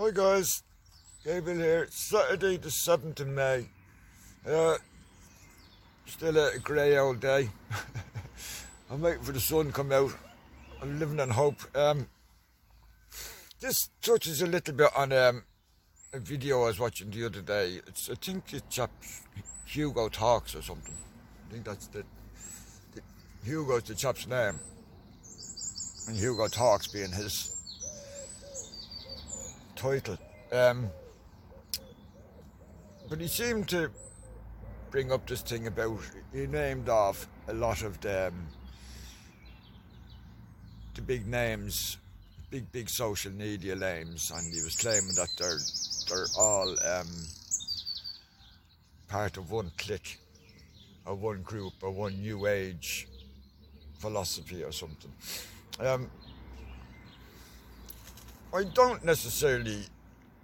Hi guys, Gabriel here. It's Saturday the 7th of May. Uh, still a grey old day. I'm waiting for the sun to come out. I'm living on hope. Um, this touches a little bit on um, a video I was watching the other day. It's I think it's chap Hugo Talks or something. I think that's the, the Hugo's the chap's name. And Hugo Talks being his title. Um, but he seemed to bring up this thing about he named off a lot of the, um, the big names, big big social media names, and he was claiming that they're they're all um, part of one clique, or one group, or one new age philosophy or something. Um, I don't necessarily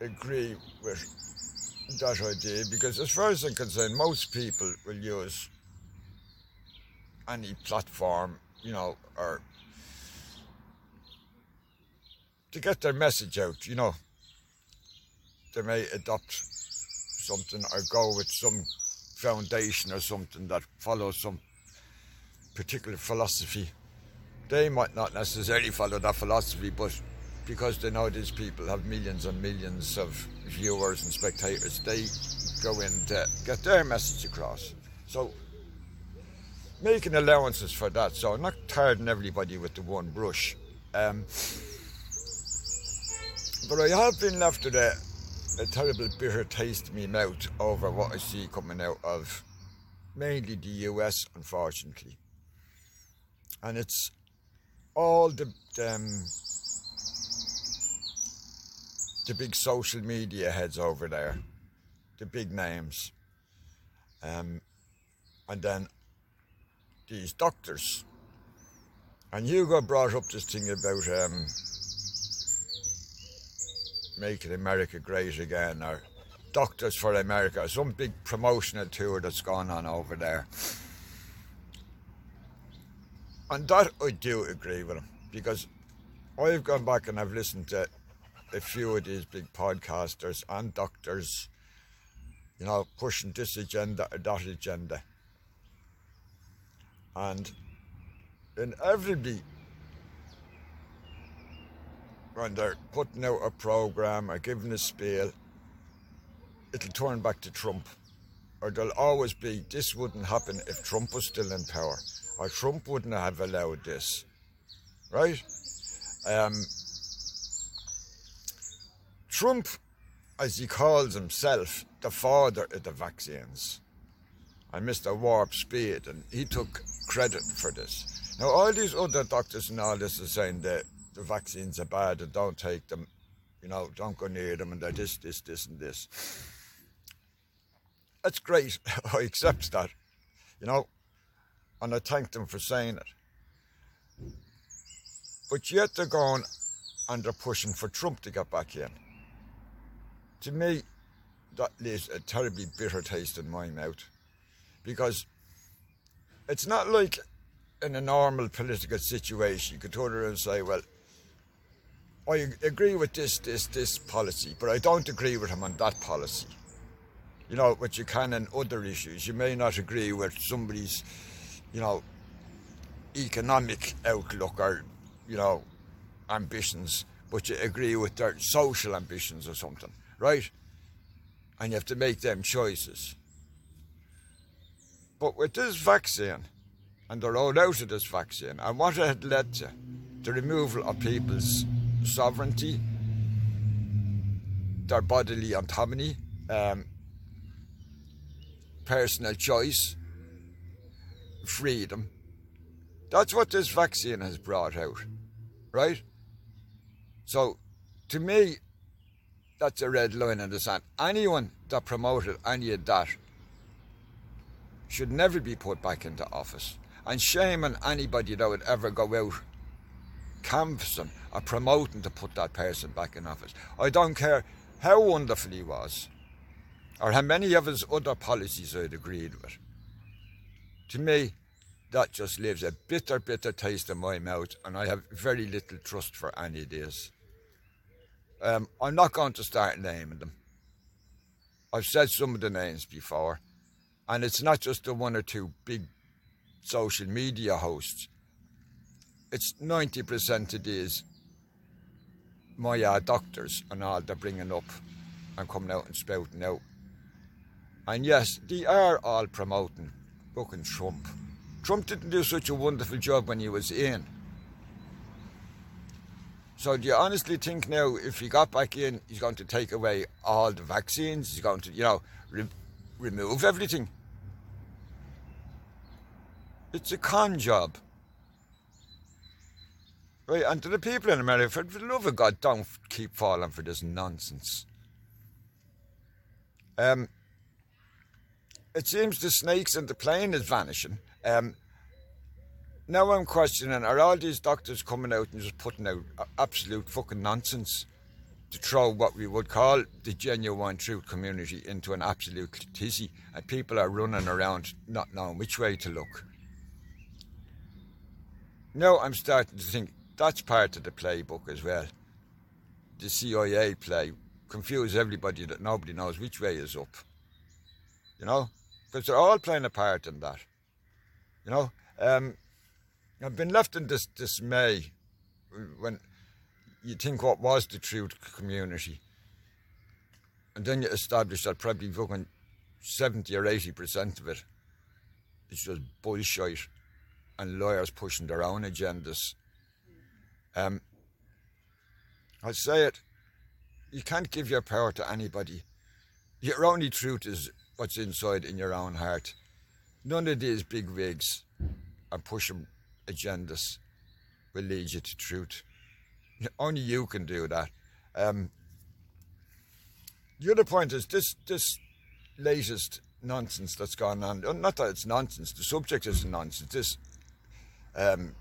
agree with that idea because, as far as I'm concerned, most people will use any platform, you know, or to get their message out, you know. They may adopt something or go with some foundation or something that follows some particular philosophy. They might not necessarily follow that philosophy, but because they know these people have millions and millions of viewers and spectators, they go in to get their message across. So, making allowances for that, so I'm not tarring everybody with the one brush. Um, but I have been left with a, a terrible bitter taste in my mouth over what I see coming out of mainly the US, unfortunately. And it's all the um, the big social media heads over there, the big names, um, and then these doctors. And Hugo brought up this thing about um, making America great again, or Doctors for America, some big promotional tour that's gone on over there. And that I do agree with him because I've gone back and I've listened to a few of these big podcasters and doctors, you know, pushing this agenda or that agenda. And inevitably, when they're putting out a program or giving a spiel, it'll turn back to Trump. Or there'll always be, this wouldn't happen if Trump was still in power, or Trump wouldn't have allowed this. Right? Um, Trump, as he calls himself, the father of the vaccines, I missed a Warp Speed, and he took credit for this. Now, all these other doctors and all this are saying that the vaccines are bad and don't take them, you know, don't go near them, and they're this, this, this, and this. That's great. I accept that, you know, and I thank them for saying it. But yet they're going and they're pushing for Trump to get back in. To me, that leaves a terribly bitter taste in my mouth because it's not like in a normal political situation you could turn around and say, well, I agree with this, this, this policy, but I don't agree with him on that policy. You know, what you can in other issues. You may not agree with somebody's, you know, economic outlook or, you know, ambitions, but you agree with their social ambitions or something, right? And you have to make them choices. But with this vaccine, and the rollout of this vaccine, and what it had led to, the removal of people's sovereignty, their bodily autonomy, um, personal choice, freedom. That's what this vaccine has brought out, right? So, to me, that's a red line in the sand. Anyone that promoted any of that should never be put back into office. And shame on anybody that would ever go out canvassing or promoting to put that person back in office. I don't care how wonderful he was or how many of his other policies I'd agreed with. To me, that just leaves a bitter, bitter taste in my mouth, and I have very little trust for any of this. Um, I'm not going to start naming them. I've said some of the names before, and it's not just the one or two big social media hosts. It's 90% of these my uh, doctors and all they're bringing up and coming out and spouting out. And yes, they are all promoting fucking Trump. Trump didn't do such a wonderful job when he was in. So do you honestly think now, if he got back in, he's going to take away all the vaccines? He's going to, you know, re- remove everything? It's a con job. Right, and to the people in America, for the love of God, don't keep falling for this nonsense. Um, it seems the snakes in the plane is vanishing. Um, now I'm questioning are all these doctors coming out and just putting out absolute fucking nonsense to throw what we would call the genuine truth community into an absolute tizzy and people are running around not knowing which way to look. Now I'm starting to think that's part of the playbook as well. The CIA play confuse everybody that nobody knows which way is up. You know, because they're all playing a part in that. You know, um, I've been left in this dismay when you think what was the truth community. And then you establish that probably fucking 70 or 80% of it is just bullshit and lawyers pushing their own agendas. Um, I say it, you can't give your power to anybody. Your only truth is what's inside in your own heart. None of these big wigs are pushing agendas will lead you to truth. Only you can do that. Um, the other point is this this latest nonsense that's gone on. Not that it's nonsense. The subject is nonsense. This um,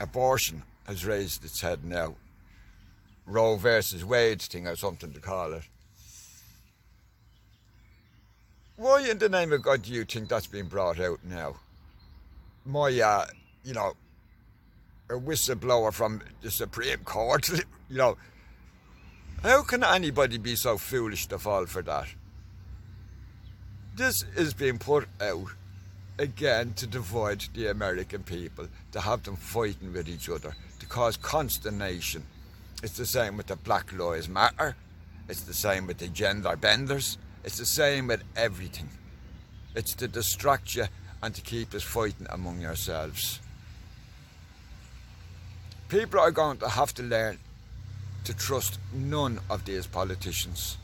abortion has raised its head now. Roe versus Wade thing or something to call it. Why in the name of God do you think that's been brought out now? My uh, you know, a whistleblower from the Supreme Court, you know, how can anybody be so foolish to fall for that? This is being put out again to divide the American people, to have them fighting with each other, to cause consternation. It's the same with the Black Lives Matter. It's the same with the gender benders. It's the same with everything. It's to distract you and to keep us fighting among yourselves people are going to have to learn to trust none of these politicians,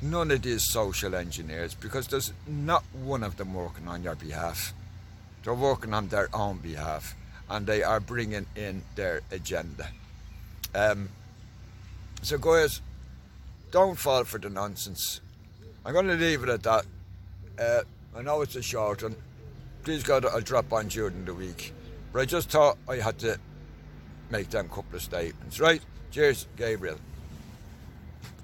none of these social engineers, because there's not one of them working on your behalf. They're working on their own behalf and they are bringing in their agenda. Um, so, guys, don't fall for the nonsense. I'm going to leave it at that. Uh, I know it's a short one. Please God, I'll drop on during the week. But I just thought I had to make them couple of statements, right? Cheers, Gabriel.